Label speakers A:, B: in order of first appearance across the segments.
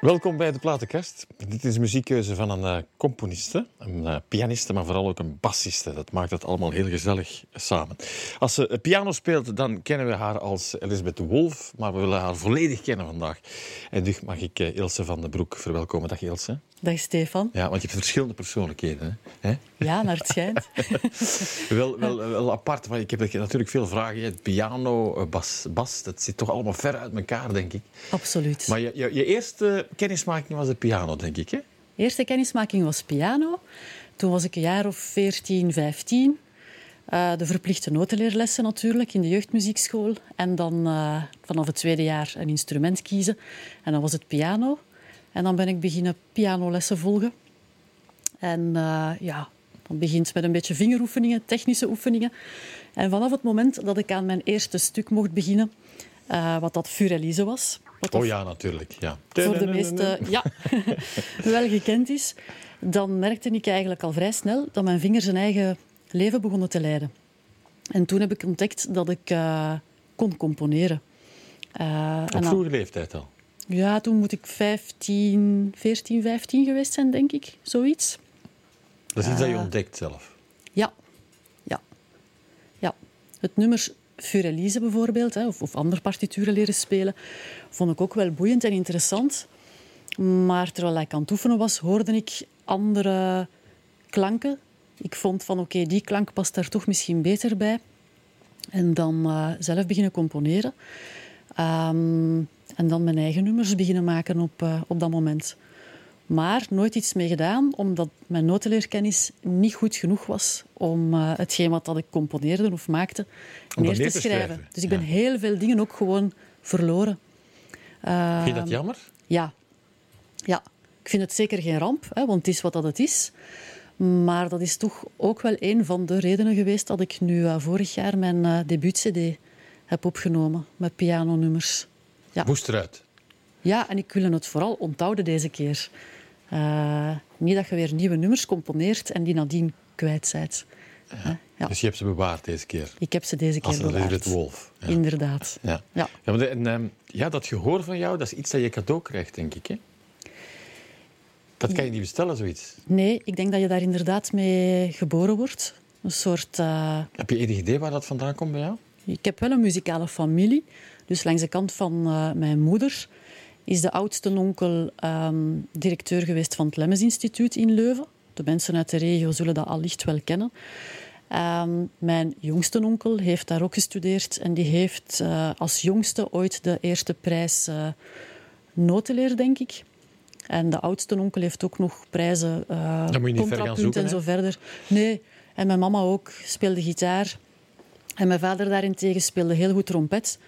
A: Welkom bij de Platenkast. Dit is muziekkeuze van een uh, componiste, een uh, pianiste, maar vooral ook een bassiste. Dat maakt het allemaal heel gezellig samen. Als ze piano speelt, dan kennen we haar als Elisabeth Wolf, maar we willen haar volledig kennen vandaag. En dus mag ik uh, Ilse van den Broek verwelkomen. Dag Ilse.
B: Dag Stefan.
A: Ja, want je hebt verschillende persoonlijkheden. Hè?
B: Ja, naar het schijnt.
A: wel, wel, wel apart, maar ik heb natuurlijk veel vragen. Het piano, bas, bas, dat zit toch allemaal ver uit elkaar, denk ik.
B: Absoluut.
A: Maar je, je, je eerste kennismaking was de piano, denk ik, hè?
B: Eerste kennismaking was piano. Toen was ik een jaar of 14, 15. Uh, de verplichte notenleerlessen natuurlijk in de jeugdmuziekschool. En dan uh, vanaf het tweede jaar een instrument kiezen. En dan was het piano. En dan ben ik beginnen pianolessen volgen. En uh, ja, dan begint met een beetje vingeroefeningen, technische oefeningen. En vanaf het moment dat ik aan mijn eerste stuk mocht beginnen, wat dat Furelise was. Wat
A: oh ja, natuurlijk. Ja.
B: Voor de meesten ja, wel gekend is. Dan merkte ik eigenlijk al vrij snel dat mijn vingers een eigen leven begonnen te leiden. En toen heb ik ontdekt dat ik uh, kon componeren.
A: Op vroege leeftijd al?
B: Ja, toen moet ik 15, 14, 15 geweest zijn, denk ik. Zoiets.
A: Dat is iets uh, dat je ontdekt zelf?
B: Ja. Ja. ja. Het nummer Furelise bijvoorbeeld, hè, of, of andere partituren leren spelen, vond ik ook wel boeiend en interessant. Maar terwijl ik aan het oefenen was, hoorde ik andere klanken. Ik vond van oké, die klank past daar toch misschien beter bij. En dan uh, zelf beginnen componeren. Um, en dan mijn eigen nummers beginnen maken op, uh, op dat moment. Maar nooit iets mee gedaan, omdat mijn notenleerkennis niet goed genoeg was om uh, hetgeen wat dat ik componeerde of maakte neer te,
A: schrijven.
B: schrijven. Dus ik ben ja. heel veel dingen ook gewoon verloren.
A: Uh, Vind je dat jammer?
B: Ja. ja. Ik vind het zeker geen ramp, hè, want het is wat dat het is. Maar dat is toch ook wel een van de redenen geweest dat ik nu uh, vorig jaar mijn uh, debuut-cd heb opgenomen met pianonummers.
A: Ja. Moest eruit.
B: Ja, en ik wil het vooral onthouden deze keer. Uh, niet dat je weer nieuwe nummers componeert en die nadien kwijt bent.
A: Ja. Ja. Dus je hebt ze bewaard deze keer?
B: Ik heb ze deze keer
A: Als
B: bewaard.
A: Elisabeth Wolf.
B: Ja. Inderdaad.
A: Ja. Ja. Ja, maar en, um, ja, dat gehoor van jou, dat is iets dat je cadeau krijgt, denk ik. Hè? Dat kan je niet bestellen, zoiets.
B: Nee, ik denk dat je daar inderdaad mee geboren wordt. Een soort... Uh...
A: Heb je enig idee waar dat vandaan komt bij jou?
B: Ik heb wel een muzikale familie. Dus langs de kant van uh, mijn moeder is de oudste onkel um, directeur geweest van het Lemmes Instituut in Leuven. De mensen uit de regio zullen dat allicht wel kennen. Um, mijn jongste onkel heeft daar ook gestudeerd en die heeft uh, als jongste ooit de eerste prijs uh, notenleer, denk ik. En de oudste onkel heeft ook nog prijzen, uh,
A: contrapunt
B: en zo verder. Nee, en mijn mama ook speelde gitaar. En mijn vader daarentegen speelde heel goed trompet.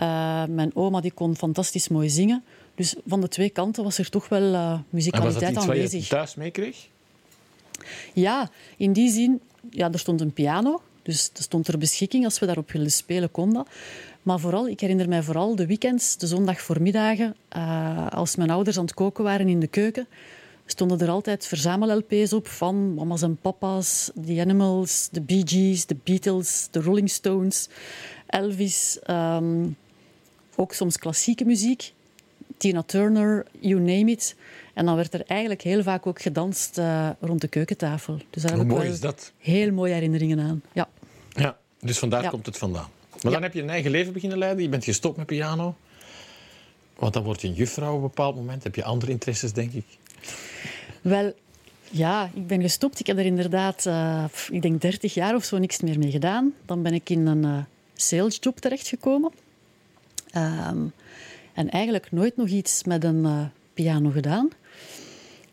B: Uh, mijn oma die kon fantastisch mooi zingen. Dus van de twee kanten was er toch wel uh, muzikaliteit
A: en was dat
B: aanwezig.
A: Je thuis meekreeg?
B: Ja, in die zin, ja, er stond een piano. Dus er stond ter beschikking. Als we daarop wilden spelen, kon dat. Maar vooral, ik herinner mij vooral de weekends, de zondagvoormiddagen, uh, als mijn ouders aan het koken waren in de keuken, stonden er altijd verzamel-LP's op van mama's en papa's, The Animals, de Bee Gees, de Beatles, de Rolling Stones, Elvis, um, ook soms klassieke muziek, Tina Turner, you name it. En dan werd er eigenlijk heel vaak ook gedanst uh, rond de keukentafel. Dus daar
A: Hoe mooi is dat?
B: Heel mooie herinneringen aan. Ja.
A: Ja, dus vandaar
B: Ja.
A: komt het vandaan. Maar dan heb je een eigen leven beginnen leiden. Je bent gestopt met piano. Want dan word je een juffrouw op een bepaald moment. Heb je andere interesses, denk ik.
B: Wel, ja, ik ben gestopt. Ik heb er inderdaad, uh, ik denk 30 jaar of zo, niks meer mee gedaan. Dan ben ik in een uh, salesjob terechtgekomen. Um, en eigenlijk nooit nog iets met een uh, piano gedaan.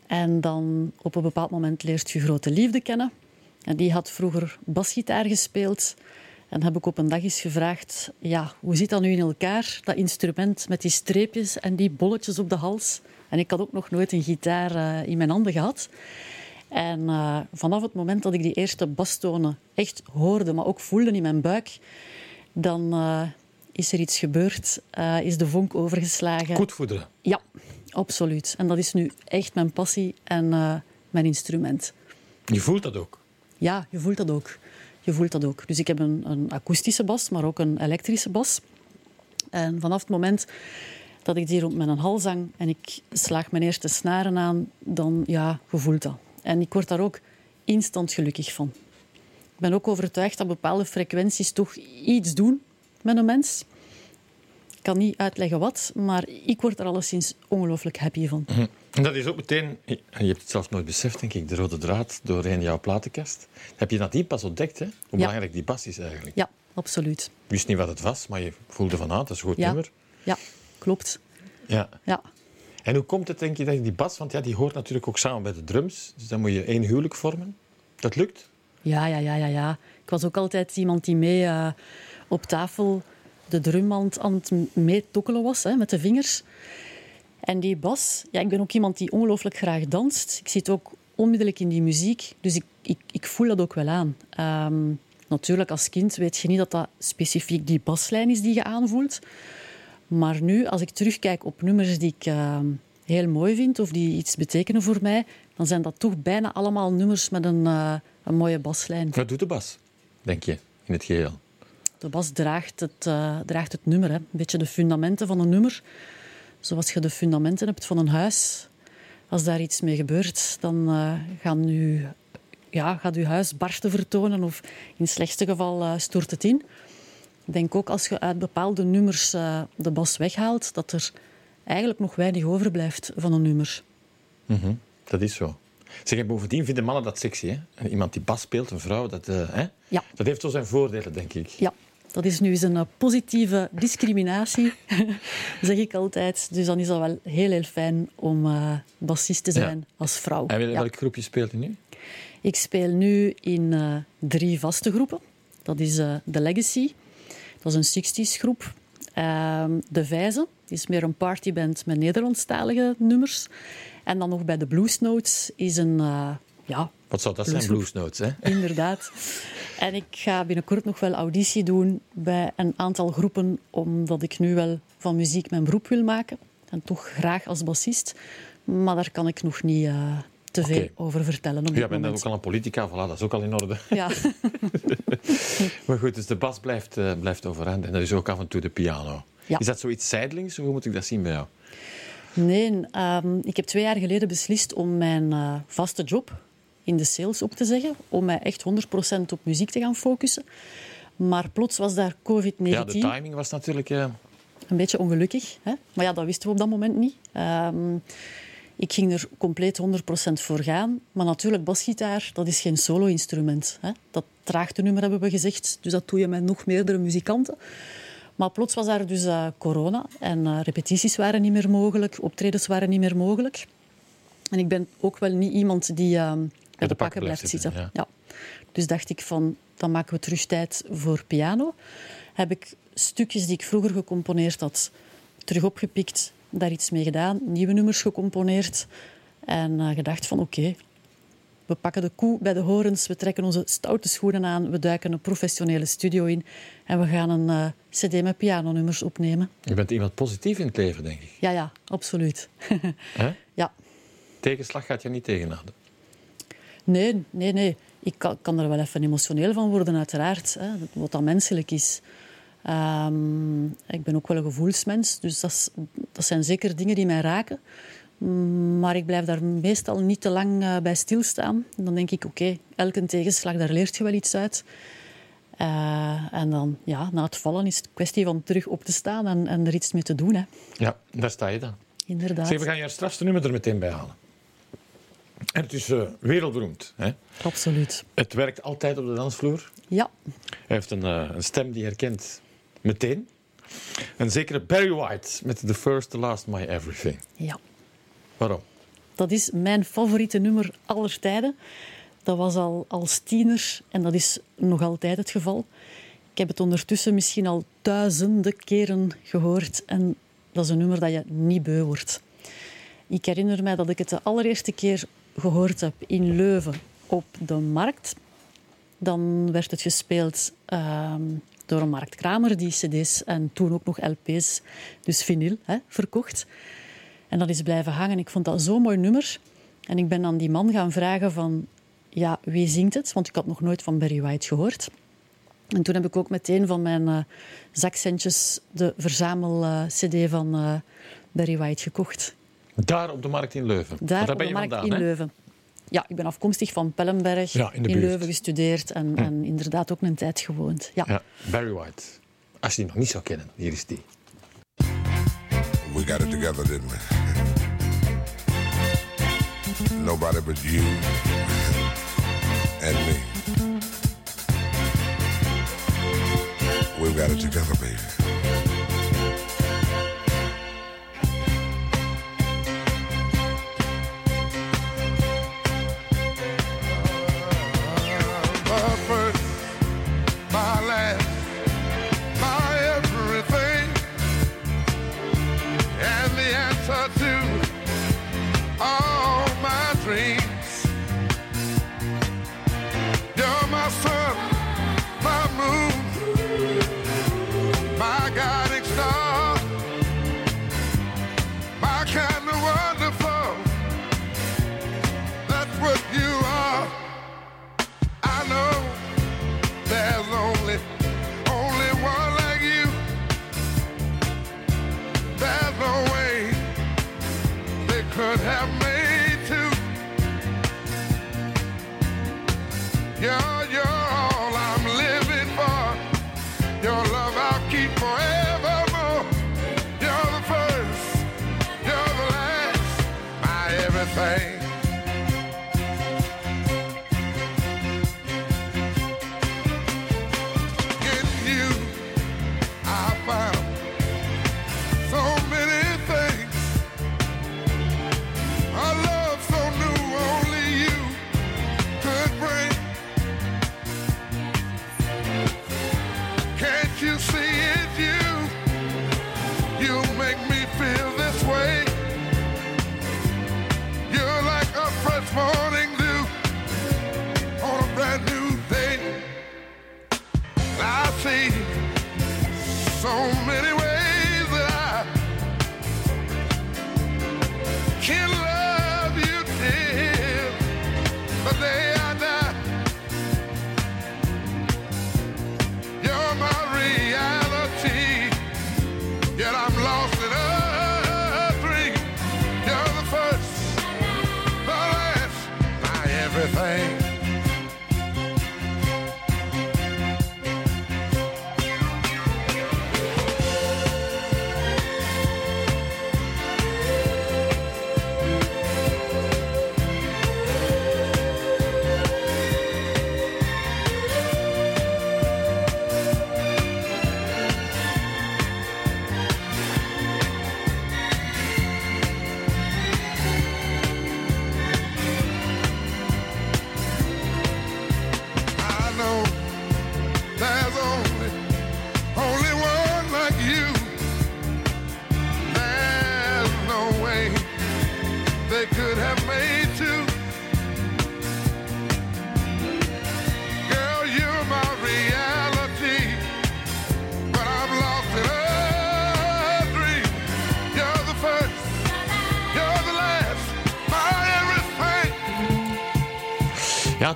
B: En dan op een bepaald moment leert je grote liefde kennen. En die had vroeger basgitaar gespeeld. En heb ik op een dag eens gevraagd, ja, hoe zit dat nu in elkaar, dat instrument met die streepjes en die bolletjes op de hals. En ik had ook nog nooit een gitaar uh, in mijn handen gehad. En uh, vanaf het moment dat ik die eerste bastonen echt hoorde, maar ook voelde in mijn buik, dan is er iets gebeurd, is de vonk overgeslagen.
A: Goed voederen.
B: Ja, absoluut. En dat is nu echt mijn passie en mijn instrument.
A: Je voelt dat ook?
B: Ja, je voelt dat ook. Je voelt dat ook. Dus ik heb een, een akoestische bas, maar ook een elektrische bas. En vanaf het moment dat ik die rond mijn hals hang en ik slaag mijn eerste snaren aan, dan ja, gevoelt dat. En ik word daar ook instant gelukkig van. Ik ben ook overtuigd dat bepaalde frequenties toch iets doen met een mens. Ik kan niet uitleggen wat, maar ik word er alleszins ongelooflijk happy van.
A: En dat is ook meteen, en je hebt het zelfs nooit beseft, denk ik, de rode draad doorheen jouw platenkast. Heb je nadien pas ontdekt, hè? hoe belangrijk die bas is eigenlijk?
B: Ja, absoluut.
A: Je wist niet wat het was, maar je voelde van, ah, dat is een goed
B: Ja.
A: nummer.
B: Ja, klopt.
A: Ja.
B: Ja.
A: En hoe komt het, denk je, dat je die bas, want ja, die hoort natuurlijk ook samen bij de drums, dus dan moet je één huwelijk vormen. Dat lukt?
B: Ja, ja, ja, ja, ja. Ik was ook altijd iemand die mee eh, op tafel de drummand aan het meetokkelen was, hè, met de vingers. En die bas, ja, ik ben ook iemand die ongelooflijk graag danst. Ik zit ook onmiddellijk in die muziek, dus ik, ik, ik voel dat ook wel aan. Ehm, natuurlijk, als kind weet je niet dat dat specifiek die baslijn is die je aanvoelt. Maar nu, als ik terugkijk op nummers die ik ehm, heel mooi vind of die iets betekenen voor mij, dan zijn dat toch bijna allemaal nummers met een, eh, een mooie baslijn.
A: Wat doet de bas, denk je, in het geheel?
B: De bas draagt het, eh, draagt het nummer, hè. een beetje de fundamenten van een nummer. Zoals je de fundamenten hebt van een huis. Als daar iets mee gebeurt, dan eh, gaan u, ja, gaat uw huis barsten vertonen of in het slechtste geval stort het in. Ik denk ook als je uit bepaalde nummers de bas weghaalt, dat er eigenlijk nog weinig overblijft van een nummer.
A: Mhm, Dat is zo. Zeg, en bovendien vinden mannen dat sexy. Hè? Iemand die bas speelt, een vrouw, dat, hè?
B: Ja.
A: dat heeft zo zijn voordelen, denk ik.
B: Ja, dat is nu eens een eh, positieve discriminatie, zeg ik altijd. Dus dan is dat wel heel, heel fijn om eh bassist te zijn als vrouw.
A: En
B: Ja.
A: welk groepje speelt u nu?
B: Ik speel nu in eh, drie vaste groepen. Dat is The Legacy, dat is een 60s groep. Ehm, de Vijze, die is meer een partyband met Nederlandstalige nummers. En dan nog bij de Blues Notes is een, ja,
A: Wat zou dat zijn?
B: Bluesgroep.
A: Blues Notes, hè?
B: Inderdaad. En ik ga binnenkort nog wel auditie doen bij een aantal groepen, omdat ik nu wel van muziek mijn beroep wil maken. En toch graag als bassist. Maar daar kan ik nog niet eh, te veel over vertellen op
A: Ja, ben dan ook al een politica, voilà, dat is ook al in orde.
B: Ja.
A: Maar goed, dus de bas blijft, eh, blijft overeind en dat is ook af en toe de piano.
B: Ja.
A: Is dat zoiets zijdelings, of hoe moet ik dat zien bij jou?
B: Nee, ehm, ik heb twee jaar geleden beslist om mijn eh, vaste job in de sales op te zeggen. Om mij echt 100% op muziek te gaan focussen. Maar plots was daar COVID-19.
A: Ja, de timing was natuurlijk... eh,
B: Een beetje ongelukkig. Hè? Maar ja, dat wisten we op dat moment niet. Ehm, ik ging er compleet 100% voor gaan. Maar natuurlijk, basgitaar, dat is geen solo-instrument. Hè? Dat traagt een nummer, hebben we gezegd. Dus dat doe je met nog meerdere muzikanten. Maar plots was daar dus eh, corona. En eh, repetities waren niet meer mogelijk. Optredens waren niet meer mogelijk. En ik ben ook wel niet iemand die eh, bij de pakken blijft zitten.
A: ja.
B: Ja. Dus dacht ik van, dan maken we terug tijd voor piano. Heb ik stukjes die ik vroeger gecomponeerd had, terug opgepikt, daar iets mee gedaan, nieuwe nummers gecomponeerd. En eh, gedacht van, oké, we pakken de koe bij de horens, we trekken onze stoute schoenen aan, we duiken een professionele studio in en we gaan een eh, cd met pianonummers opnemen.
A: Je bent iemand positief in het leven, denk ik.
B: Ja, ja, absoluut. Ja.
A: Tegenslag gaat je niet tegenhouden.
B: Nee, nee, nee. Ik kan, kan er wel even emotioneel van worden, uiteraard. Hè, wat dat menselijk is. Ehm, ik ben ook wel een gevoelsmens, dus dat, is- dat zijn zeker dingen die mij raken. Mm, Maar ik blijf daar meestal niet te lang eh, bij stilstaan. Dan denk ik, oké, elke tegenslag, daar leert je wel iets uit. Eh, en dan, ja, na het vallen is het kwestie van terug op te staan en, en er iets mee te doen. Hè.
A: Ja, daar sta je dan.
B: Inderdaad.
A: Zeg, we gaan je strafste nummer er meteen bij halen. En het is eh, wereldberoemd. Hè?
B: Absoluut.
A: Het werkt altijd op de dansvloer.
B: Ja.
A: Hij heeft een, eh, een stem die herkent meteen. Een zekere Barry White met The First, The Last, My Everything.
B: ja.
A: Waarom?
B: Dat is mijn favoriete nummer aller tijden. Dat was al als tiener en dat is nog altijd het geval. Ik heb het ondertussen misschien al duizenden keren gehoord en dat is een nummer dat je niet beu wordt. Ik herinner mij dat ik het de allereerste keer gehoord heb in Leuven op de markt. Dan werd het gespeeld ehm, door een marktkramer die cd's en toen ook nog lp's, dus vinyl, hè, verkocht. En dat is blijven hangen. Ik vond dat zo'n mooi nummer. En ik ben aan die man gaan vragen van... Ja, wie zingt het? Want ik had nog nooit van Barry White gehoord. En toen heb ik ook meteen van mijn uh, zakcentjes de verzamel-cd van uh, Barry White gekocht.
A: Daar op de markt in Leuven?
B: Daar,
A: daar
B: op de markt
A: vandaan,
B: in
A: hè?
B: Leuven. Ja, ik ben afkomstig van Pellenberg,
A: Ja, in.
B: Leuven gestudeerd en, en inderdaad ook een tijd gewoond. Ja.
A: Ja, Barry White. Als je die nog niet zou kennen, hier is die.
C: We got it together, didn't we? Nobody but you and me. We've got it together, baby. My guiding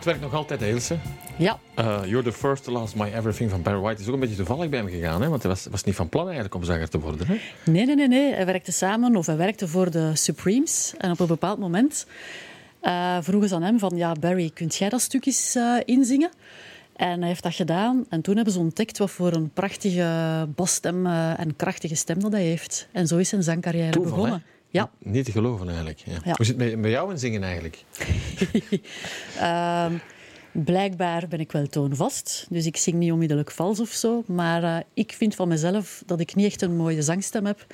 A: werkt nog altijd, Ilse.
B: ja,
A: Uh, You're the first, the last, my everything van Barry White is ook een beetje toevallig bij hem gegaan, hè? want hij was, was niet van plan eigenlijk om zanger te worden. Hè?
B: Nee, nee, nee, nee. Hij werkte samen, of hij werkte voor de Supremes. En op een bepaald moment eh, vroegen ze aan hem van... Ja, Barry, kunt jij dat stuk eens eh, inzingen? En hij heeft dat gedaan. En toen hebben ze ontdekt wat voor een prachtige basstem eh, en krachtige stem dat hij heeft. En zo is zijn zangcarrière
A: Toeval,
B: begonnen.
A: hè?
B: Ja.
A: Niet te geloven eigenlijk. Ja.
B: Ja.
A: Hoe zit het met, met jou in zingen eigenlijk?
B: Ehm, blijkbaar ben ik wel toonvast, dus ik zing niet onmiddellijk vals of zo. Maar eh, ik vind van mezelf dat ik niet echt een mooie zangstem heb.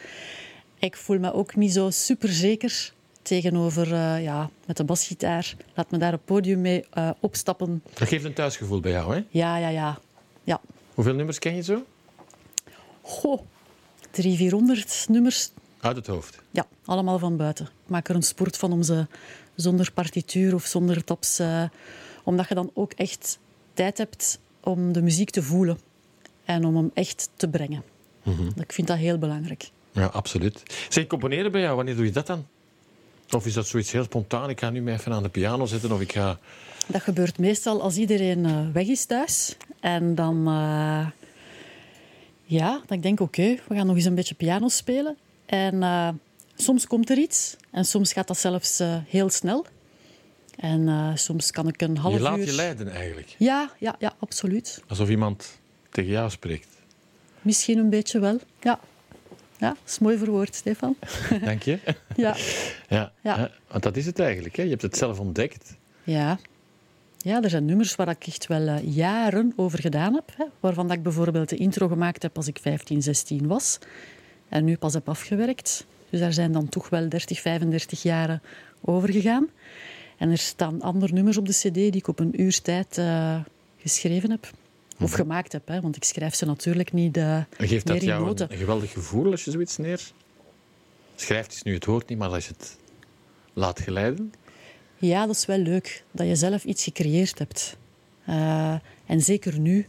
B: Ik voel me ook niet zo superzeker tegenover eh, ja, met de basgitaar. Laat me daar op podium mee eh, opstappen.
A: Dat geeft een thuisgevoel bij jou, hè?
B: Ja, ja, ja. ja.
A: Hoeveel nummers ken je zo?
B: Goh, 300, 400 nummers.
A: Uit het hoofd.
B: Ja, allemaal van buiten. Ik maak er een sport van om ze zonder partituur of zonder tops... eh, omdat je dan ook echt tijd hebt om de muziek te voelen. En om hem echt te brengen. Ik vind dat heel belangrijk.
A: Ja, absoluut. Zeg, componeren bij jou, wanneer doe je dat dan? Of is dat zoiets heel spontaan? Ik ga nu even aan de piano zitten of ik ga...
B: Dat gebeurt meestal als iedereen eh, weg is thuis. En dan... eh, ja, ik denk, oké, we gaan nog eens een beetje piano spelen. En eh, soms komt er iets. En soms gaat dat zelfs eh, heel snel. En eh, soms kan ik een half
A: Je laat
B: uur...
A: je leiden eigenlijk.
B: Ja, ja, ja, absoluut.
A: Alsof iemand tegen jou spreekt.
B: Misschien een beetje wel, ja. Ja, dat is mooi verwoord, Stefan.
A: Dank je.
B: Ja.
A: Ja,
B: Ja.
A: want dat is het eigenlijk. Hè. Je hebt het zelf ontdekt.
B: Ja. Ja, er zijn nummers waar ik echt wel jaren over gedaan heb. Hè, waarvan dat ik bijvoorbeeld de intro gemaakt heb als ik 15, 16 was. En nu pas heb afgewerkt. Dus daar zijn dan toch wel 30, 35 jaren over gegaan. En er staan andere nummers op de cd die ik op een uur tijd eh, geschreven heb. Of gemaakt heb, hè, want ik schrijf ze natuurlijk niet
A: En geeft dat jou
B: noten.
A: een, een geweldig gevoel als je zoiets neer... Schrijft is nu het woord niet, maar als je het laat geleiden.
B: Ja, dat is wel leuk dat je zelf iets gecreëerd hebt. Eh, en zeker nu,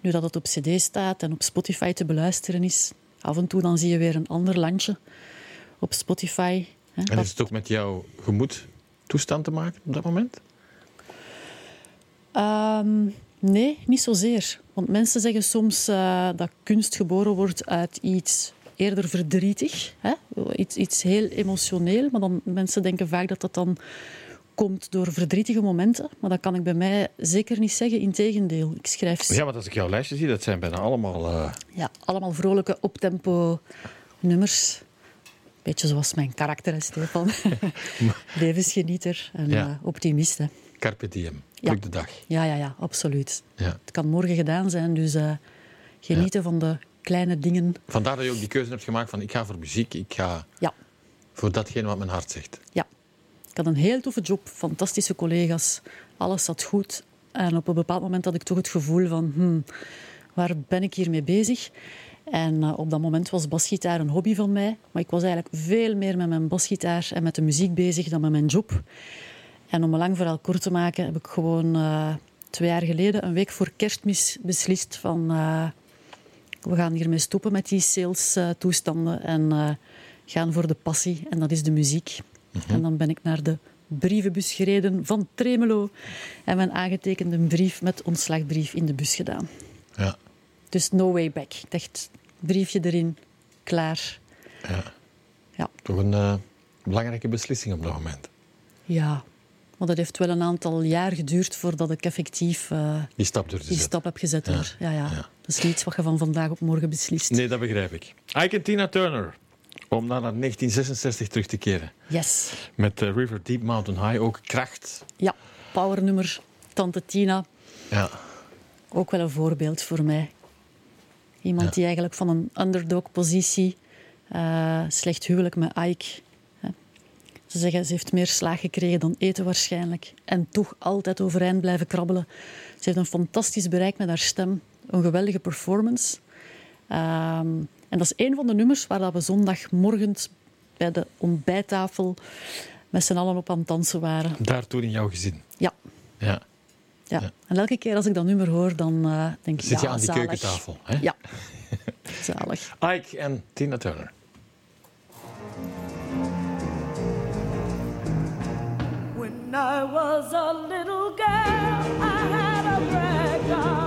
B: nu dat het op CD staat en op Spotify te beluisteren is. Af en toe dan zie je weer een ander landje op Spotify. Hè,
A: En is het ook met jouw gemoedtoestand te maken op dat moment?
B: Ehm, nee, niet zozeer. Want mensen zeggen soms eh, dat kunst geboren wordt uit iets eerder verdrietig. Hè? Iets, iets heel emotioneel. Maar dan, mensen denken vaak dat dat dan komt door verdrietige momenten. Maar dat kan ik bij mij zeker niet zeggen. Integendeel, ik schrijf
A: Ja, want als ik jouw lijstje zie, dat zijn bijna allemaal... eh,
B: ja, allemaal vrolijke optempo nummers. Beetje zoals mijn karakter, Stefan. Levensgenieter en
A: Ja.
B: eh, optimist. Hè.
A: Carpe diem.
B: Ja.
A: De dag.
B: Ja, ja, ja, absoluut.
A: Ja.
B: Het kan morgen gedaan zijn, dus eh, genieten van de kleine dingen.
A: Vandaar dat je ook die keuze hebt gemaakt van ik ga voor muziek, ik ga
B: Ja,
A: voor datgene wat mijn hart zegt.
B: ja. Ik had een heel toffe job, fantastische collega's. Alles zat goed. En op een bepaald moment had ik toch het gevoel van... Hmm, waar ben ik hiermee bezig? En eh, op dat moment was basgitaar een hobby van mij. Maar ik was eigenlijk veel meer met mijn basgitaar en met de muziek bezig dan met mijn job. En om een lang verhaal kort te maken, heb ik gewoon eh, twee jaar geleden, een week voor kerstmis, beslist van... eh, we gaan hiermee stoppen met die sales-toestanden en eh, gaan voor de passie. En dat is de muziek. En dan ben ik naar de brievenbus gereden van Tremelo en mijn aangetekende brief met ontslagbrief in de bus gedaan.
A: Ja.
B: Dus no way back. Ik dacht, briefje erin, klaar.
A: ja.
B: Ja.
A: Toch een eh, belangrijke beslissing op dat moment.
B: Ja, maar dat heeft wel een aantal jaar geduurd voordat ik effectief eh,
A: Die stap
B: die stap heb gezet.
A: Ja,
B: hoor. Ja, ja.
A: ja.
B: Dat is niet iets wat je van vandaag op morgen beslist.
A: Nee, dat begrijp ik. Ike en Tina Turner. Om dan naar 1966 terug te keren.
B: Yes.
A: Met eh, River Deep Mountain High ook kracht.
B: Ja, powernummer, Tante Tina.
A: Ja.
B: Ook wel een voorbeeld voor mij. Iemand
A: Ja.
B: die eigenlijk van een underdog-positie, eh, slecht huwelijk met Ike. Hè. Ze zeggen, ze heeft meer slaag gekregen dan eten waarschijnlijk. En toch altijd overeind blijven krabbelen. Ze heeft een fantastisch bereik met haar stem. Een geweldige performance. Ehm, en dat is een van de nummers waar dat we zondagmorgen bij de ontbijttafel met z'n allen op aan het dansen waren.
A: Daartoe in jouw gezin.
B: Ja,
A: Ja.
B: ja.
A: Ja.
B: En elke keer als ik dat nummer hoor, dan eh, denk ik,
A: Zit je
B: ja,
A: aan die
B: zalig.
A: keukentafel. Hè?
B: Ja, zalig.
A: Ike en Tina Turner.
D: When I was a little girl, I had a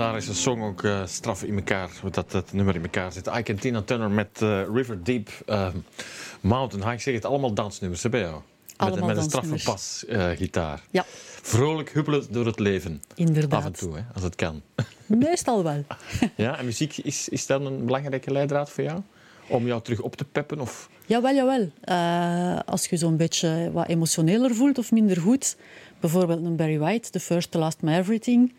A: Legendarische song ook eh, straf in elkaar, dat het nummer in elkaar zit. En Tina Turner met eh, River Deep, eh, Mountain High. Ik zeg het, allemaal dansnummers hè, bij jou.
B: Allemaal
A: met, met een straffe
B: dansnummers.
A: pas eh, gitaar.
B: Ja,
A: Vrolijk huppelen door het leven.
B: inderdaad.
A: Af en toe, hè, als het kan.
B: Meestal wel.
A: ja, en muziek, is, is dat een belangrijke leidraad voor jou? Om jou terug op te peppen? Of...
B: Jawel, jawel. Als je zo'n beetje wat emotioneler voelt of minder goed, bijvoorbeeld een Barry White, The First, The Last, My Everything,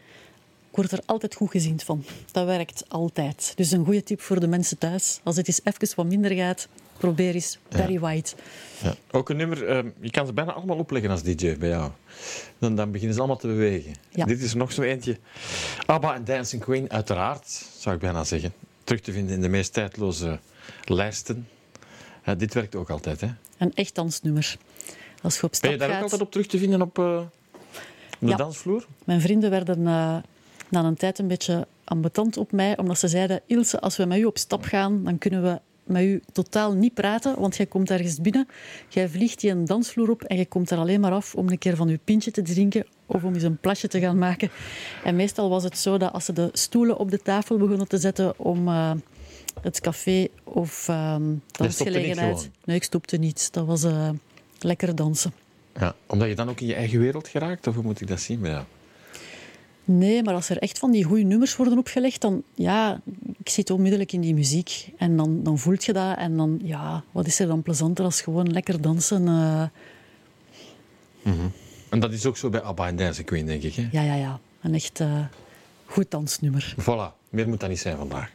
B: ik word er altijd goed gezien van. Dat werkt altijd. Dus een goede tip voor de mensen thuis. Als het eens even wat minder gaat, probeer eens Barry White.
A: Ja. Ook een nummer, eh, je kan ze bijna allemaal opleggen als DJ bij jou. Dan, dan beginnen ze allemaal te bewegen.
B: Ja.
A: Dit is er nog zo eentje. ABBA en Dancing Queen, uiteraard, zou ik bijna zeggen. Terug te vinden in de meest tijdloze lijsten. Dit werkt ook altijd, hè?
B: Een echt dansnummer. Als je op
A: Ben
B: stap
A: je daar ook altijd op terug te vinden op, eh, de
B: Ja.
A: dansvloer?
B: Mijn vrienden werden eh, na een tijd een beetje ambetant op mij, omdat ze zeiden: Ilse, als we met u op stap gaan, dan kunnen we met u totaal niet praten, want jij komt ergens binnen, jij vliegt je een dansvloer op en je komt er alleen maar af om een keer van uw pintje te drinken of om eens een plasje te gaan maken. En meestal was het zo dat als ze de stoelen op de tafel begonnen te zetten om eh, het café of uh, dansgelegenheid... nee, ik stopte niet. Dat was eh, lekker dansen.
A: Ja. Omdat je dan ook in je eigen wereld geraakt? Of hoe moet ik dat zien bij jou?
B: Nee, maar als er echt van die goede nummers worden opgelegd, dan ja, ik zit onmiddellijk in die muziek. En dan, dan voelt je dat. En dan, ja, wat is er dan plezanter als gewoon lekker dansen? eh,
A: En dat is ook zo bij ABBA en Dancing Queen, denk ik. Hè?
B: ja, ja, ja. Een echt eh, goed dansnummer.
A: Voilà, meer moet dat niet zijn vandaag.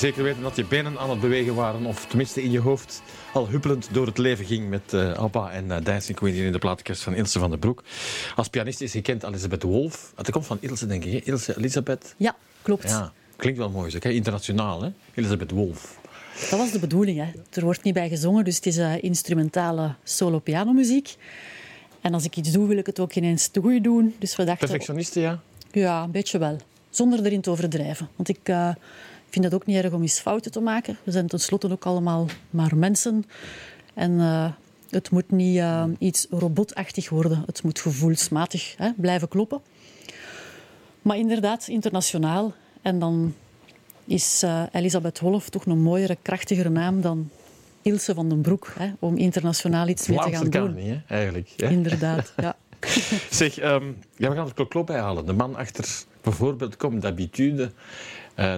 A: Zeker weten dat je benen aan het bewegen waren, of tenminste in je hoofd al huppelend door het leven ging met eh Abba en eh, Dancing Queen hier in de platenkast van Ilse van den Broek. Als pianist is gekend Elisabeth Wolf. Dat komt van Ilse, denk ik. Hè? Ilse Elisabeth.
B: Ja, klopt.
A: Ja, klinkt wel mooi. Zeg, hè? Internationaal, hè? Elisabeth Wolf.
B: Dat was de bedoeling. Hè. Er wordt niet bij gezongen, dus het is eh, instrumentale solo-pianomuziek. En als ik iets doe, wil ik het ook ineens te goed doen. Dus we dachten,
A: Perfectioniste, ja?
B: ja, een beetje wel. Zonder erin te overdrijven. Want ik vind het ook niet erg om eens fouten te maken. We zijn tenslotte ook allemaal maar mensen. En eh, het moet niet eh, iets robotachtig worden. Het moet gevoelsmatig hè, blijven kloppen. Maar inderdaad, internationaal. En dan is eh, Elisabeth Wolf toch een mooiere, krachtigere naam dan Ilse van den Broek. Hè, om internationaal iets mee te gaan
A: kan
B: doen.
A: niet, hè? eigenlijk. Hè?
B: Inderdaad, ja.
A: Zeg, ehm, ja, we gaan het klokklop bijhalen. De man achter bijvoorbeeld Comme d'habitude,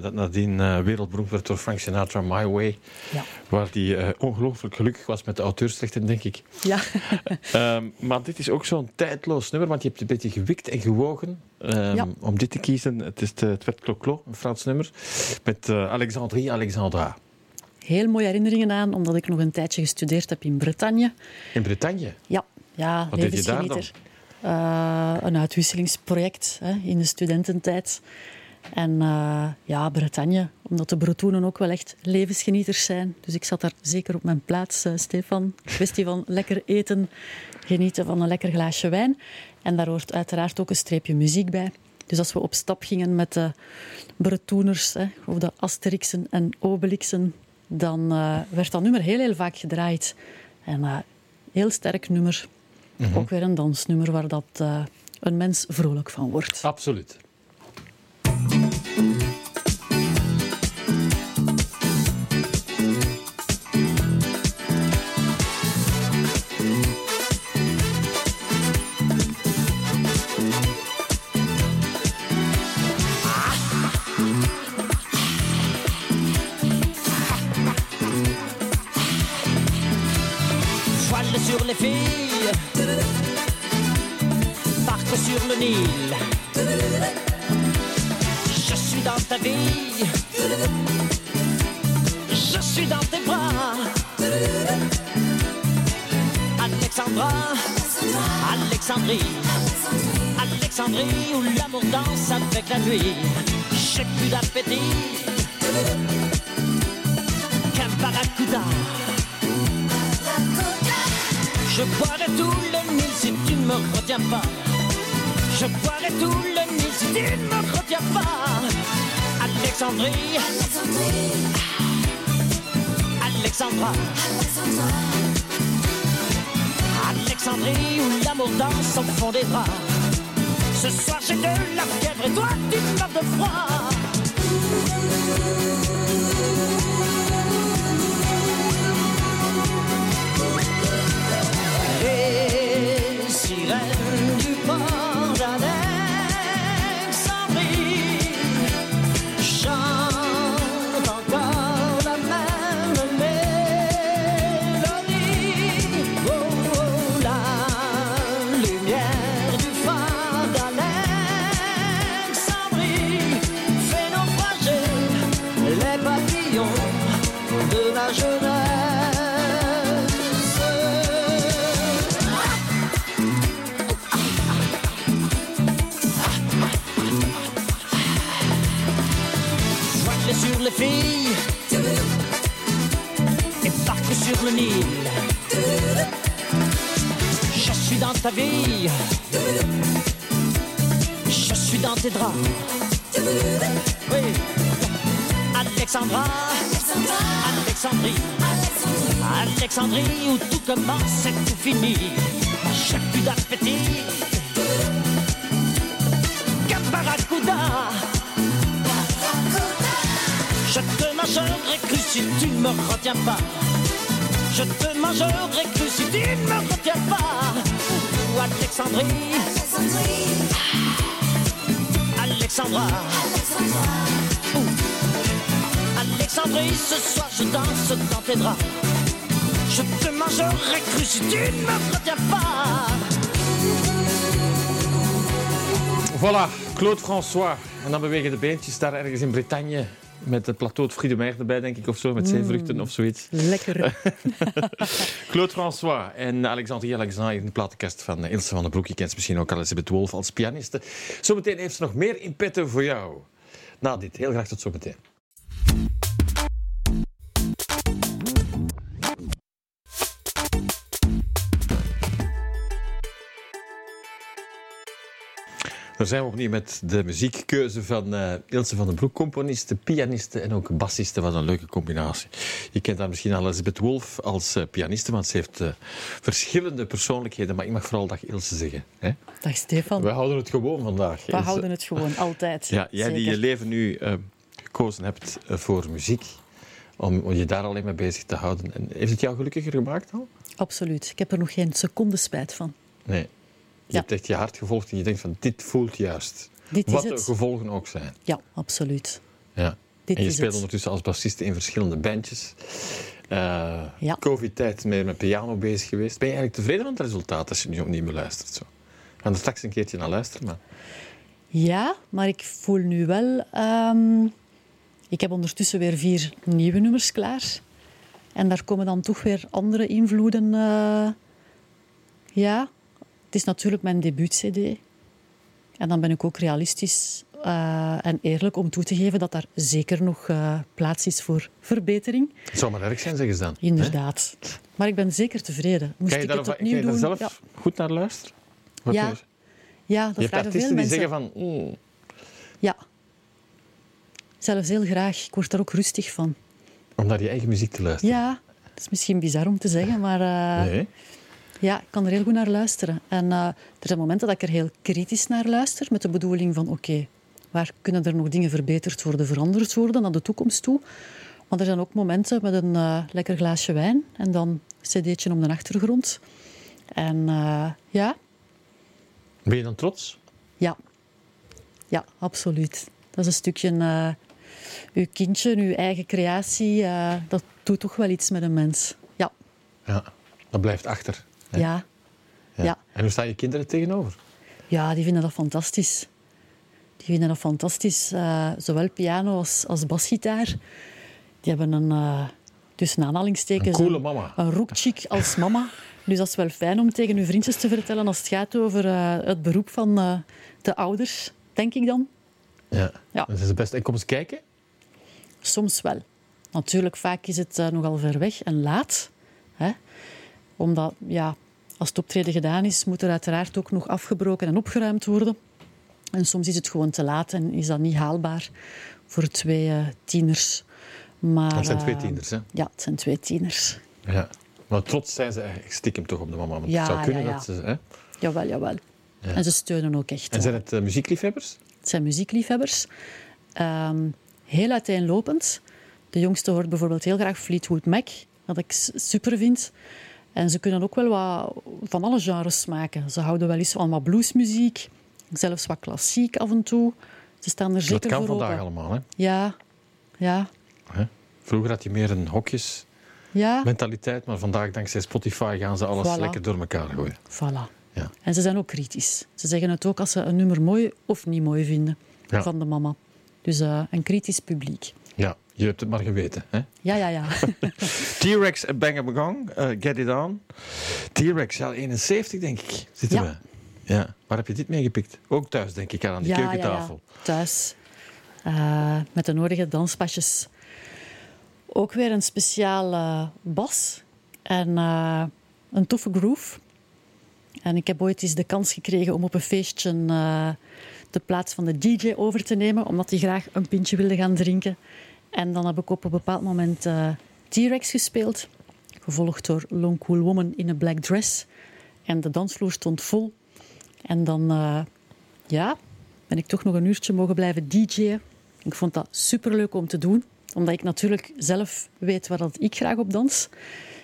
A: dat nadien eh, wereldberoemd werd door Frank Sinatra, My Way.
B: Ja.
A: Waar hij eh, ongelooflijk gelukkig was met de auteursrechten, denk ik.
B: ja.
A: Ehm, maar dit is ook zo'n tijdloos nummer, want je hebt een beetje gewikt en gewogen ehm,
B: Ja.
A: om dit te kiezen. Het, is de, het werd Clo-Clo, een Frans nummer, met eh, Alexandrie Alexandra.
B: Heel mooie herinneringen aan, omdat ik nog een tijdje gestudeerd heb in Bretagne.
A: In Bretagne.
B: Ja, ja
A: Wat deed je daar.
B: Eh, een uitwisselingsproject hè, in de studententijd. En eh, ja, Bretagne, omdat de Bretoenen ook wel echt levensgenieters zijn. Dus ik zat daar zeker op mijn plaats, eh, Stefan. Kwestie van lekker eten, genieten van een lekker glaasje wijn. En daar hoort uiteraard ook een streepje muziek bij. Dus als we op stap gingen met de Bretoeners, hè, of de Asterixen en Obelixen, dan eh, werd dat nummer heel, heel vaak gedraaid. En heel sterk nummer. Ook weer een dansnummer waar dat, een mens vrolijk van wordt.
A: Absoluut.
E: Sur les filles, barque sur le Nil. Je suis dans ta vie, je suis dans tes bras. Alexandra, Alexandrie, Alexandrie où l'amour danse avec la nuit. J'ai plus d'appétit qu'un barracuda. Je boirai tout le Nil si tu ne me retiens pas. Je boirai tout le Nil si tu ne me retiens pas. Alexandrie, Alexandra, Alexandrie où l'amour danse au fond des bras. Ce soir j'ai de la fièvre et toi tu meurs de froid. você. Le Nil. Je suis dans ta vie, je suis dans tes draps. Oui, Alexandra, Alexandrie, Alexandrie où tout commence et tout finit. J'ai plus d'appétit qu'un barracuda. Je te mangerai cru si tu ne me retiens pas. Je te mangerai cru si tu ne me retiens pas. Ou Alexandrie, Alexandra. Ouh. Alexandrie, ce soir je danse dans tes draps. Je te mangerai cru si tu ne me retiens pas.
A: Voilà, Claude François. En dan bewegen de beentjes daar ergens in Bretagne met het plateau de Mer erbij, denk ik, of zo, met zeevruchten of zoiets.
B: Lekker.
A: Claude François en Alexandrie Alexandre in de platenkast van Ilse van den Broek. Je kent ze misschien ook Elisabeth Wolf als pianiste. Zometeen heeft ze nog meer in petto voor jou. Na dit, heel graag tot zometeen. Daar zijn we opnieuw met de muziekkeuze van eh, Ilse van den Broek. Componiste, pianiste en ook bassiste. Wat een leuke combinatie. Je kent haar misschien al Elizabeth Wolf als eh, pianiste, want ze heeft eh, verschillende persoonlijkheden. Maar ik mag vooral dag Ilse zeggen. Hè?
B: Dag Stefan.
A: We houden het gewoon vandaag.
B: We
A: Ilse.
B: houden het gewoon, altijd.
A: Ja, jij die je leven nu gekozen hebt voor muziek, om, om je daar alleen mee bezig te houden. En heeft het jou gelukkiger gemaakt al?
B: Absoluut. Ik heb er nog geen seconde spijt van.
A: Nee. Je hebt echt je hart gevolgd en je denkt van dit voelt juist.
B: Dit
A: Wat de gevolgen ook zijn.
B: Ja, absoluut.
A: Ja.
B: Dit
A: en je speelt
B: het.
A: ondertussen als bassiste in verschillende bandjes. Eh,
B: Ja.
A: Covid-tijd meer met piano bezig geweest. Ben je eigenlijk tevreden van het resultaat als je nu opnieuw beluistert? Zo? We gaan er straks een keertje naar luisteren. Maar...
B: Ja, maar ik voel nu wel... ehm, ik heb ondertussen weer vier nieuwe nummers klaar. En daar komen dan toch weer andere invloeden. eh, ja, het is natuurlijk mijn debuut-cd. En dan ben ik ook realistisch eh, en eerlijk om toe te geven dat daar zeker nog eh, plaats is voor verbetering.
A: Het zou maar erg zijn, zeggen ze dan.
B: Inderdaad. Maar ik ben zeker tevreden. Moest
A: Kan je
B: ik
A: daar,
B: het
A: kan
B: opnieuw
A: je daar
B: doen?
A: zelf
B: Ja,
A: goed naar luisteren? Wat
B: Ja, ja dat
A: Je hebt
B: vragen veel
A: artiesten die
B: mensen.
A: zeggen van... "Mm,
B: Ja. Zelfs heel graag. Ik word er ook rustig van.
A: om naar je eigen muziek te luisteren.
B: Ja, dat is misschien bizar om te zeggen, maar eh,
A: Nee.
B: Ja, ik kan er heel goed naar luisteren. En eh, er zijn momenten dat ik er heel kritisch naar luister, met de bedoeling van oké, waar kunnen er nog dingen verbeterd worden, veranderd worden naar de toekomst toe. Maar er zijn ook momenten met een eh, lekker glaasje wijn en dan een cd'tje op de achtergrond. En eh, ja,
A: Ben je dan trots?
B: ja, ja, absoluut. Dat is een stukje uh, uw kindje, uw eigen creatie. dat doet toch wel iets met een mens. Ja,
A: Ja. Dat blijft achter. Hè?
B: ja. Ja.
A: En hoe staan je kinderen tegenover?
B: Ja, die vinden dat fantastisch. Die vinden dat fantastisch. Eh, zowel piano als, als basgitaar. Die hebben een, eh tussen aanhalingstekens,
A: Een coole mama.
B: een roekchick als mama. Dus dat is wel fijn om tegen uw vriendjes te vertellen als het gaat over eh, het beroep van de ouders, denk ik dan.
A: Ja.
B: Ja.
A: Dat is het beste. En kom eens kijken.
B: Soms wel. Natuurlijk, vaak is het nogal ver weg en laat. Omdat, ja, als het optreden gedaan is, moet er uiteraard ook nog afgebroken en opgeruimd worden. En soms is het gewoon te laat en is dat niet haalbaar voor twee eh, tieners. Maar,
A: Het zijn twee
B: eh,
A: tieners, hè?
B: Ja, het zijn twee tieners.
A: Ja. Maar trots zijn ze eigenlijk stiekem toch op de mama. Want
B: Ja,
A: het zou kunnen
B: ja, ja.
A: dat ze... Hè?
B: Jawel, jawel. En ze steunen ook echt.
A: En zijn het eh, muziekliefhebbers?
B: Het zijn muziekliefhebbers. Ehm, heel uiteenlopend. De jongste hoort bijvoorbeeld heel graag Fleetwood Mac, wat ik super vind. En ze kunnen ook wel wat van alle genres maken. Ze houden wel eens van wat bluesmuziek, zelfs wat klassiek af en toe. Ze staan er
A: Dat
B: zeker
A: kan
B: voor
A: vandaag
B: open.
A: allemaal, hè?
B: Ja, ja,
A: Hè? Vroeger had je meer een hokjesmentaliteit,
B: ja,
A: maar vandaag dankzij Spotify gaan ze alles
B: Voilà.
A: lekker door elkaar gooien.
B: voilà.
A: Ja.
B: En ze zijn ook kritisch. Ze zeggen het ook als ze een nummer mooi of niet mooi vinden
A: Ja.
B: van de mama. Dus eh, een kritisch publiek.
A: Ja, je hebt het maar geweten. Hè?
B: Ja, ja, ja.
A: T-Rex en Bang Bang, eh, Get It On. T-Rex, ja, 71 denk ik, zitten
B: Ja.
A: we. Ja. Waar heb je dit mee gepikt? Ook thuis, denk ik, aan die
B: ja,
A: keukentafel.
B: Ja, ja. Thuis. Eh, met de nodige danspasjes. Ook weer een speciale bas. En eh, een toffe groove. En ik heb ooit eens de kans gekregen om op een feestje eh, de plaats van de DJ over te nemen. Omdat hij graag een pintje wilde gaan drinken. En dan heb ik op een bepaald moment eh, T-Rex gespeeld. Gevolgd door Long Cool Woman in een black dress. En de dansvloer stond vol. En dan eh, ja, ben ik toch nog een uurtje mogen blijven DJ'en. Ik vond dat superleuk om te doen, omdat ik natuurlijk zelf weet waar dat ik graag op dans.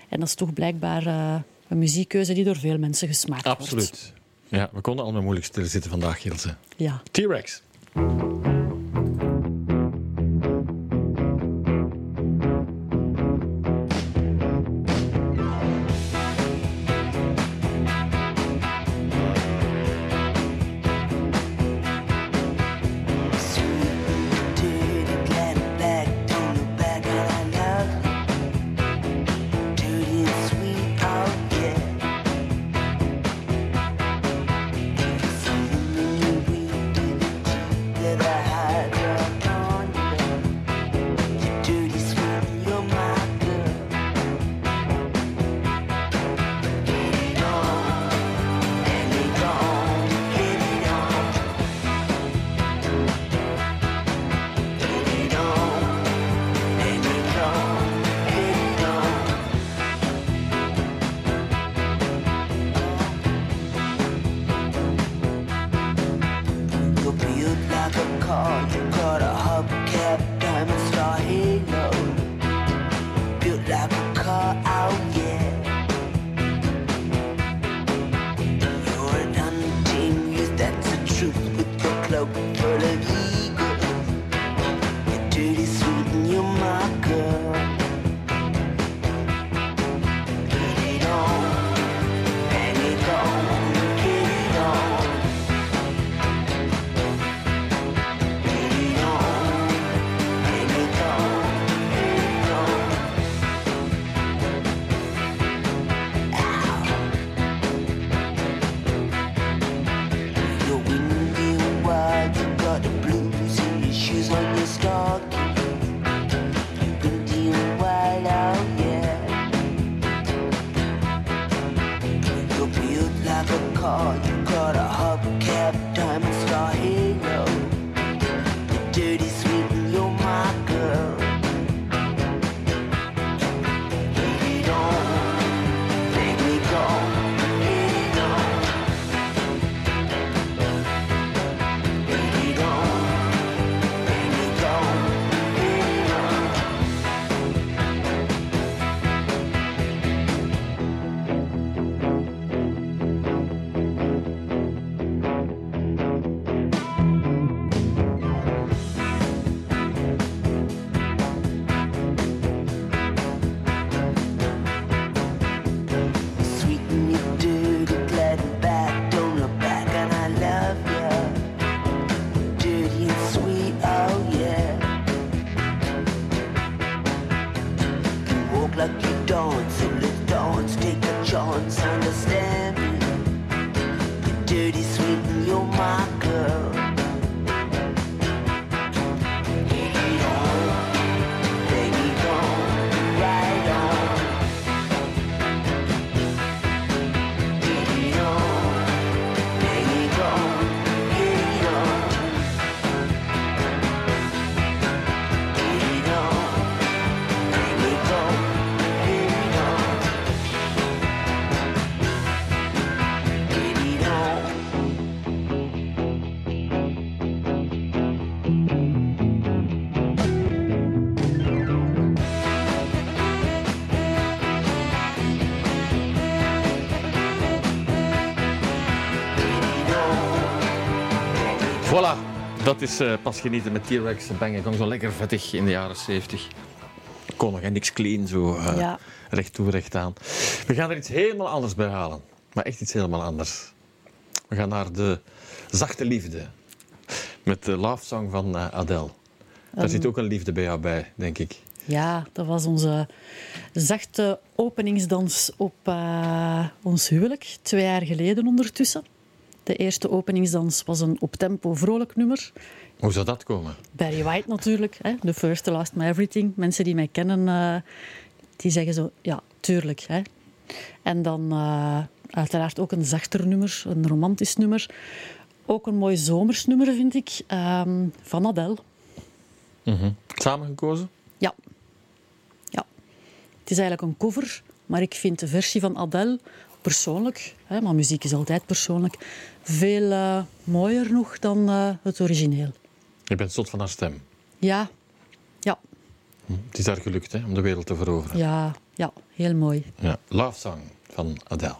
B: En dat is toch blijkbaar eh, een muziekkeuze die door veel mensen gesmaakt wordt.
A: Absoluut. Ja, we konden allemaal moeilijk stilzitten vandaag, Ilse.
B: Ja.
A: T-Rex.
F: 啊
D: Voilà, dat is eh, pas genieten met T-Rex Bang Gong. Zo lekker vettig in de jaren 70. Kon nog, hè, niks clean, zo eh,
B: Ja.
D: recht toe, recht aan. We gaan er iets helemaal anders bij halen. Maar echt iets helemaal anders. We gaan naar de zachte liefde. Met de love song van eh, Adele. Daar zit ook een liefde bij jou bij, denk ik.
B: Ja, dat was onze zachte openingsdans op ons huwelijk, twee jaar geleden ondertussen. De eerste openingsdans was een op-tempo vrolijk nummer.
D: Hoe zou dat komen?
B: Barry White natuurlijk, hè? The First, The Last, My Everything. Mensen die mij kennen, eh, die zeggen zo, ja, tuurlijk. Hè? En dan eh, uiteraard ook een zachter nummer, een romantisch nummer. Ook een mooi zomersnummer, vind ik, ehm, van Adele.
D: Samen gekozen?
B: Ja. ja. Het is eigenlijk een cover, maar ik vind de versie van Adele persoonlijk, hè, maar muziek is altijd persoonlijk, veel eh, mooier nog dan eh, het origineel.
D: Je bent zot van haar stem.
B: Ja, ja,
D: Het is haar gelukt hè, om de wereld te veroveren.
B: ja, ja, heel mooi.
D: Ja. Love song van Adele.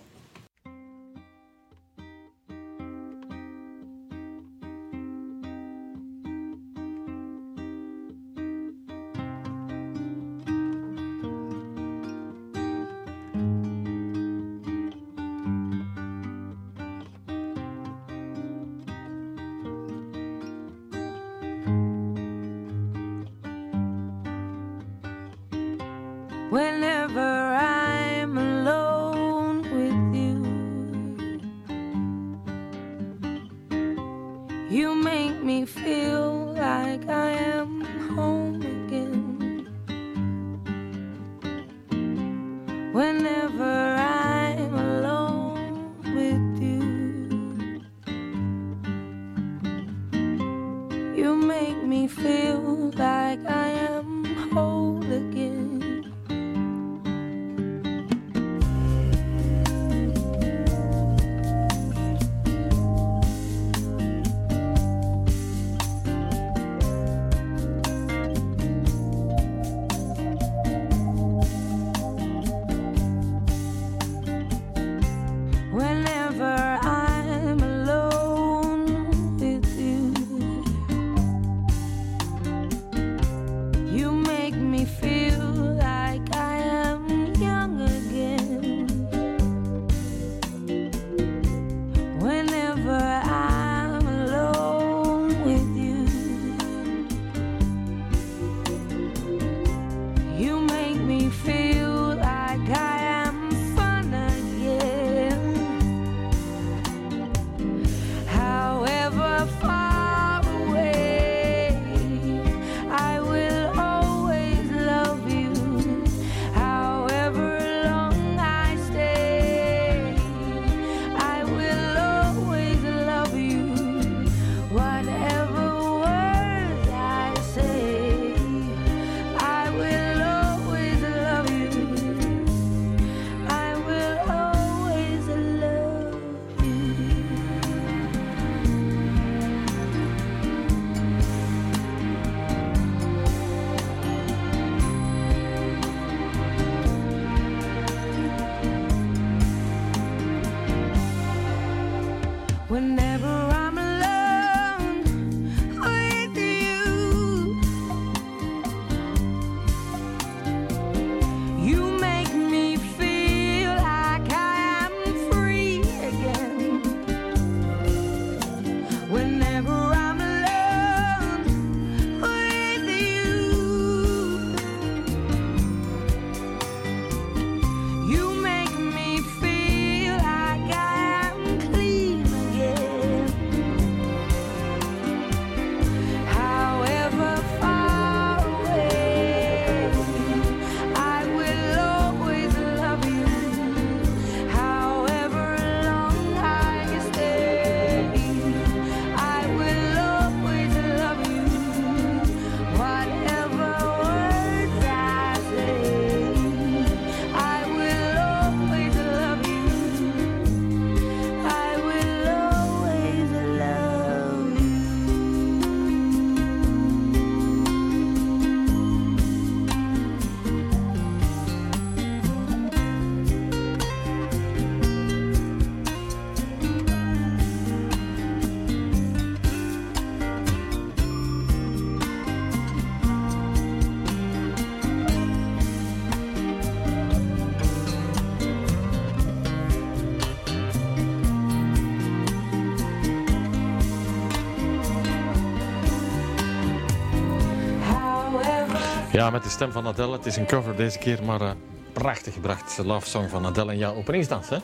A: Ja, met de stem van Adele. Het is een cover deze keer, maar eh, prachtig gebracht. Love song van Adele en jouw openingsdans, hè?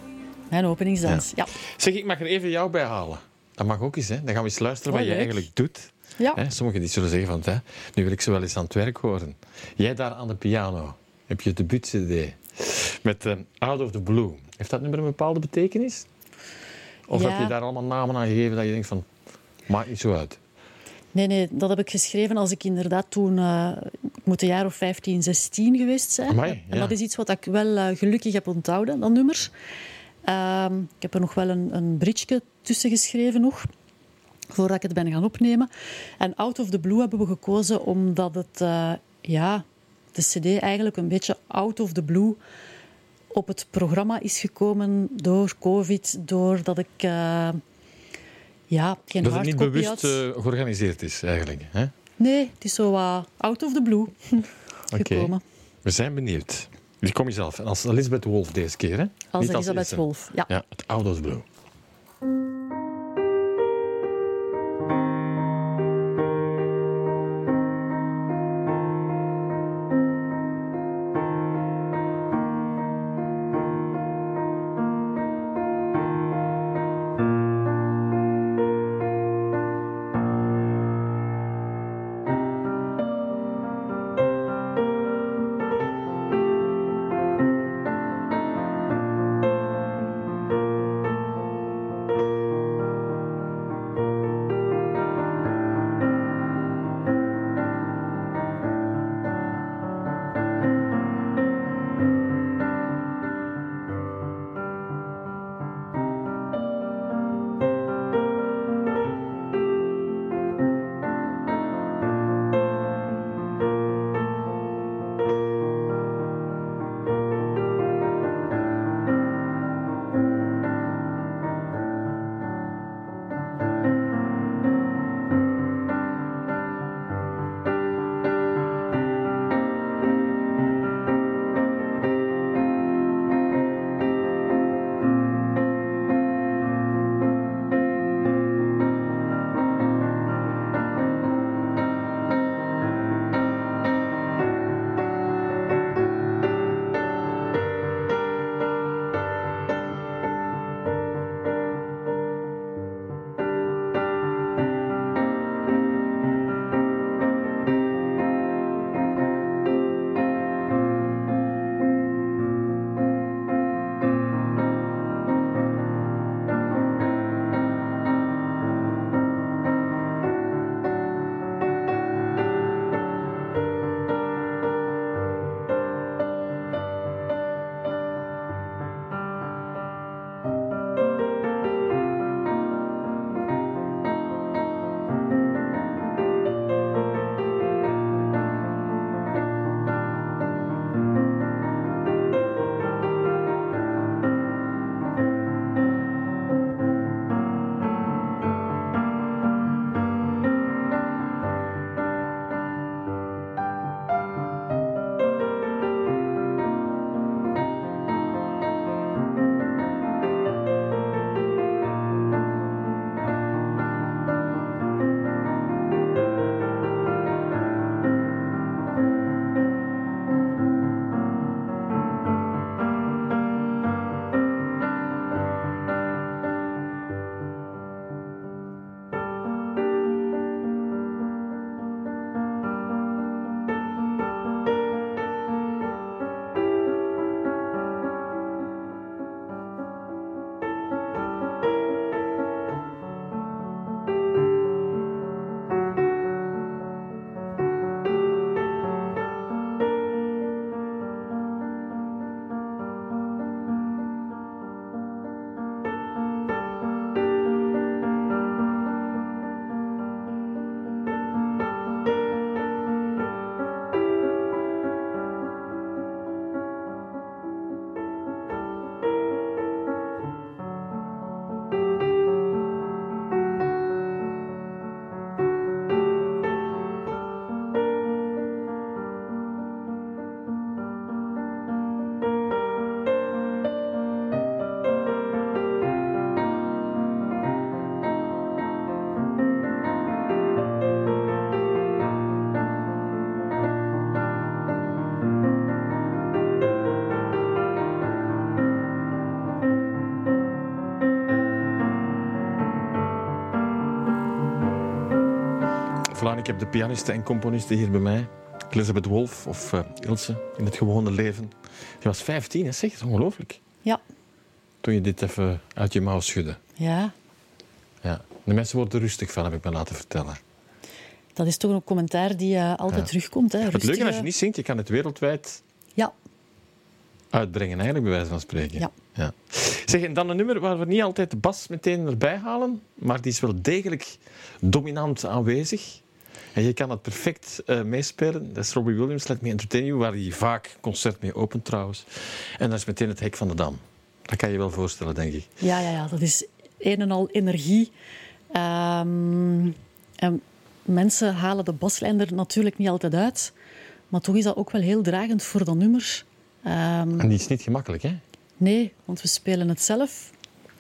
B: Mijn openingsdans. Ja.
A: Zeg, ik mag er even jou bij halen. Dat mag ook eens, hè? Dan gaan we eens luisteren
B: Oh,
A: wat je eigenlijk doet.
B: Ja.
A: Hè, sommigen die zullen zeggen van, hè, nu wil ik ze wel eens aan het werk horen. Jij daar aan de piano, heb je debuut-cd met eh, Out of the Blue. Heeft dat nummer een bepaalde betekenis? Of
B: Ja.
A: heb je daar allemaal namen aan gegeven dat je denkt van, maakt niet zo uit?
B: Nee, nee, dat heb ik geschreven als ik inderdaad toen... eh, moet een jaar of 15, 16 geweest zijn.
A: Amai,
B: en dat is iets wat ik wel eh, gelukkig heb onthouden, dat nummer. Ehm, ik heb er nog wel een, een bridge tussen geschreven nog, voordat ik het ben gaan opnemen. En Out of the Blue hebben we gekozen omdat het, eh, ja, de cd eigenlijk een beetje out of the blue op het programma is gekomen door covid, doordat ik... eh, ja, geen
A: Dat het niet bewust
B: had.
A: georganiseerd is, eigenlijk. Hè?
B: Nee, het is zo wat out of the blue
A: Oké.
B: gekomen.
A: We zijn benieuwd. Die kom je zelf. En als Elisabeth Wolf deze keer, hè?
B: Als
A: Niet
B: Elisabeth. Wolf. Ja.
A: Ja, het Out of the Blue.
G: Ik heb de pianisten en componisten hier bij mij. Elizabeth Wolf of eh, Ilse in het gewone leven. Je was 15, hè? zeg, dat is ongelooflijk.
B: Ja,
G: Toen je dit even uit je mouw schudde.
B: ja.
G: Ja. De mensen worden er rustig van, heb ik me laten vertellen.
B: Dat is toch een commentaar die eh, altijd
G: Ja.
B: terugkomt. Hè.
G: Het leuke als je niet zingt, je kan het wereldwijd
B: Ja,
G: uitbrengen, eigenlijk, bij wijze van spreken.
B: Ja.
G: ja. Zeg, en dan een nummer waar we niet altijd de bas meteen erbij halen, maar die is wel degelijk dominant aanwezig. En je kan het perfect eh, meespelen. Dat is Robbie Williams, Let Me Entertain You, waar hij vaak concert mee opent trouwens. En dat is meteen het hek van de dam. Dat kan je wel voorstellen, denk ik.
B: ja, ja, ja, dat is een en al energie. Ehm, en mensen halen de baslijn er natuurlijk niet altijd uit. Maar toch is dat ook wel heel dragend voor dat nummer. Ehm,
G: En die is niet gemakkelijk, hè?
B: Nee, want we spelen het zelf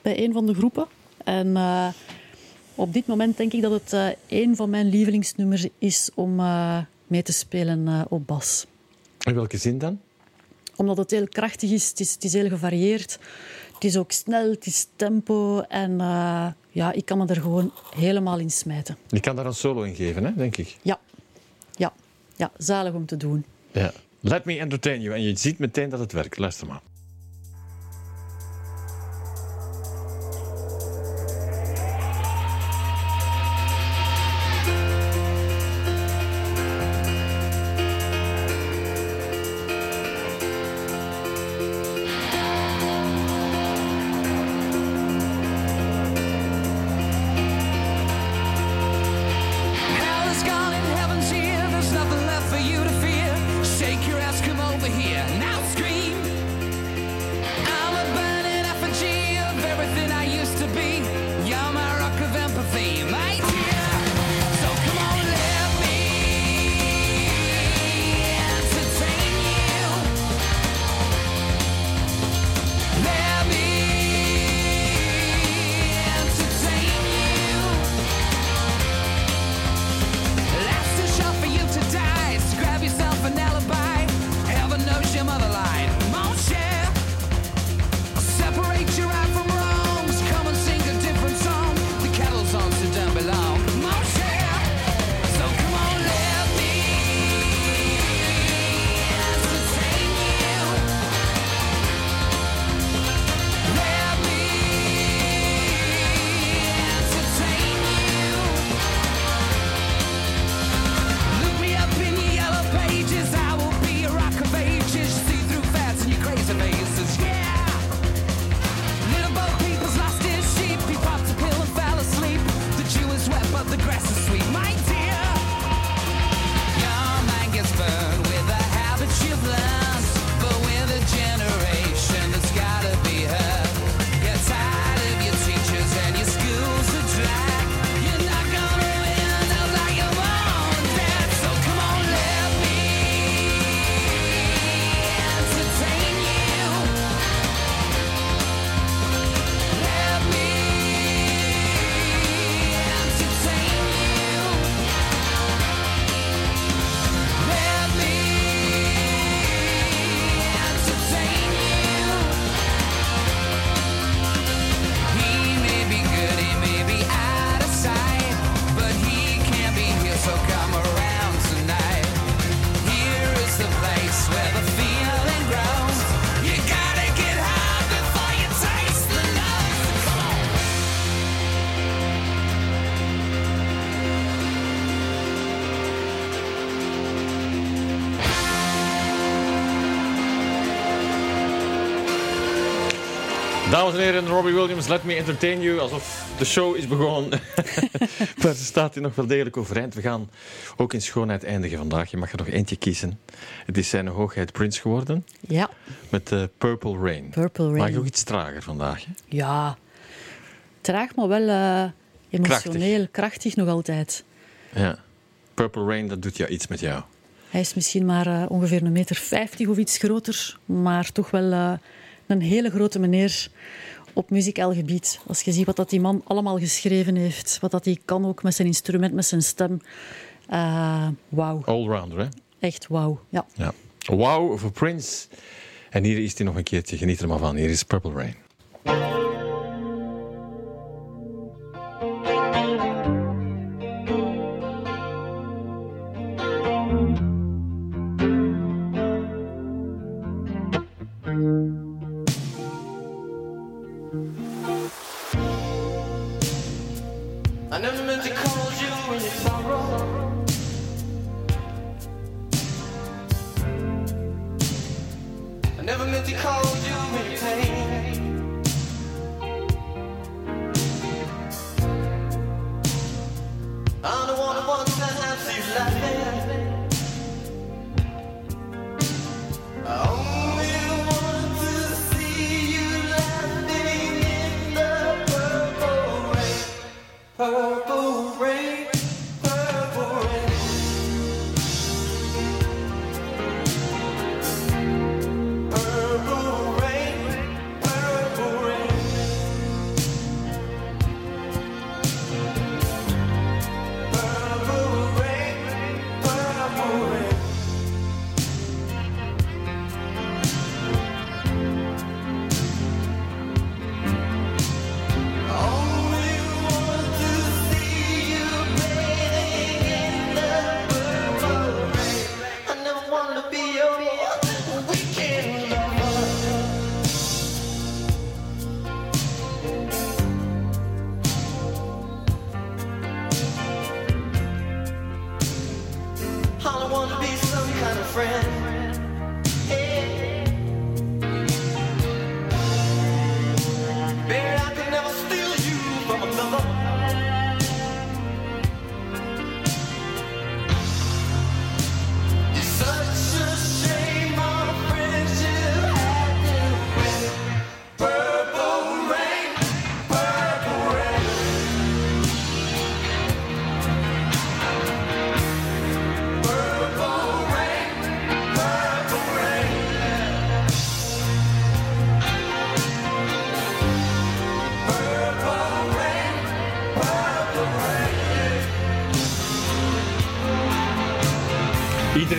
B: bij een van de groepen. En eh, op dit moment denk ik dat het eh een van mijn lievelingsnummers is om eh, mee te spelen eh, op bas.
G: In welke zin dan?
B: Omdat het heel krachtig is, het is, het is heel gevarieerd. Het is ook snel, het is tempo. En ja, ik kan me er gewoon helemaal in smijten.
G: Je kan daar een solo in geven, hè, denk ik.
B: Ja, ja, ja, zalig om te doen.
G: Ja. Let Me Entertain You. En je ziet meteen dat het werkt. Luister maar. Dames en heren, Robbie Williams, Let Me Entertain You. Alsof de show is begonnen. maar ze staat hier nog wel degelijk overeind. We gaan ook in schoonheid eindigen vandaag. Je mag er nog eentje kiezen. Het is zijn hoogheid Prince geworden.
B: Ja,
G: Met eh, Purple Rain.
B: Purple
G: Maar
B: Rain.
G: ook iets trager vandaag. Hè?
B: Ja, traag, maar wel eh, emotioneel, krachtig. nog altijd.
G: Ja. Purple Rain, dat doet ja iets met jou.
B: Hij is misschien maar eh, ongeveer een meter vijftig of iets groter, maar toch wel een hele grote meneer op muzikaal gebied. Als je ziet wat dat die man allemaal geschreven heeft, wat dat hij kan ook met zijn instrument, met zijn stem. Eh, wauw,
G: Allrounder, hè?
B: echt wauw. Ja.
G: Ja. Wow voor Prince. En hier is hij nog een keertje. Geniet er maar van. Hier is Purple Rain.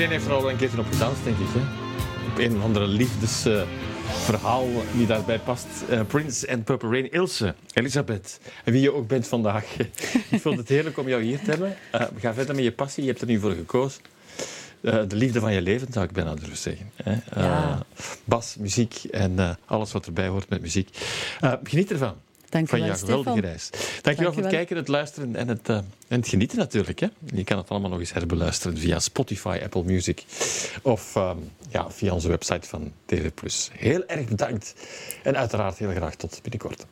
A: Iedereen heeft er al een keer op gedanst, denk ik. Hè? Op een of andere liefdesverhaal die daarbij past. Eh, Prince and Purple Rain. Ilse, Elisabeth, en wie je ook bent vandaag. ik vond het heerlijk om jou hier te hebben. Eh, ga verder met je passie, je hebt er nu voor gekozen. Eh, de liefde van je leven, zou ik bijna durven zeggen. Hè?
B: Ja.
A: bas, muziek en alles wat erbij hoort met muziek. Geniet ervan.
B: Dank
A: van
B: wel,
A: jouw geweldige
B: Stefan.
A: reis. Dankjewel voor het kijken, het luisteren en het, eh, en het genieten natuurlijk. Hè. Je kan het allemaal nog eens herbeluisteren via Spotify, Apple Music of ehm, ja, via onze website van TV+. Heel erg bedankt en uiteraard heel graag tot binnenkort.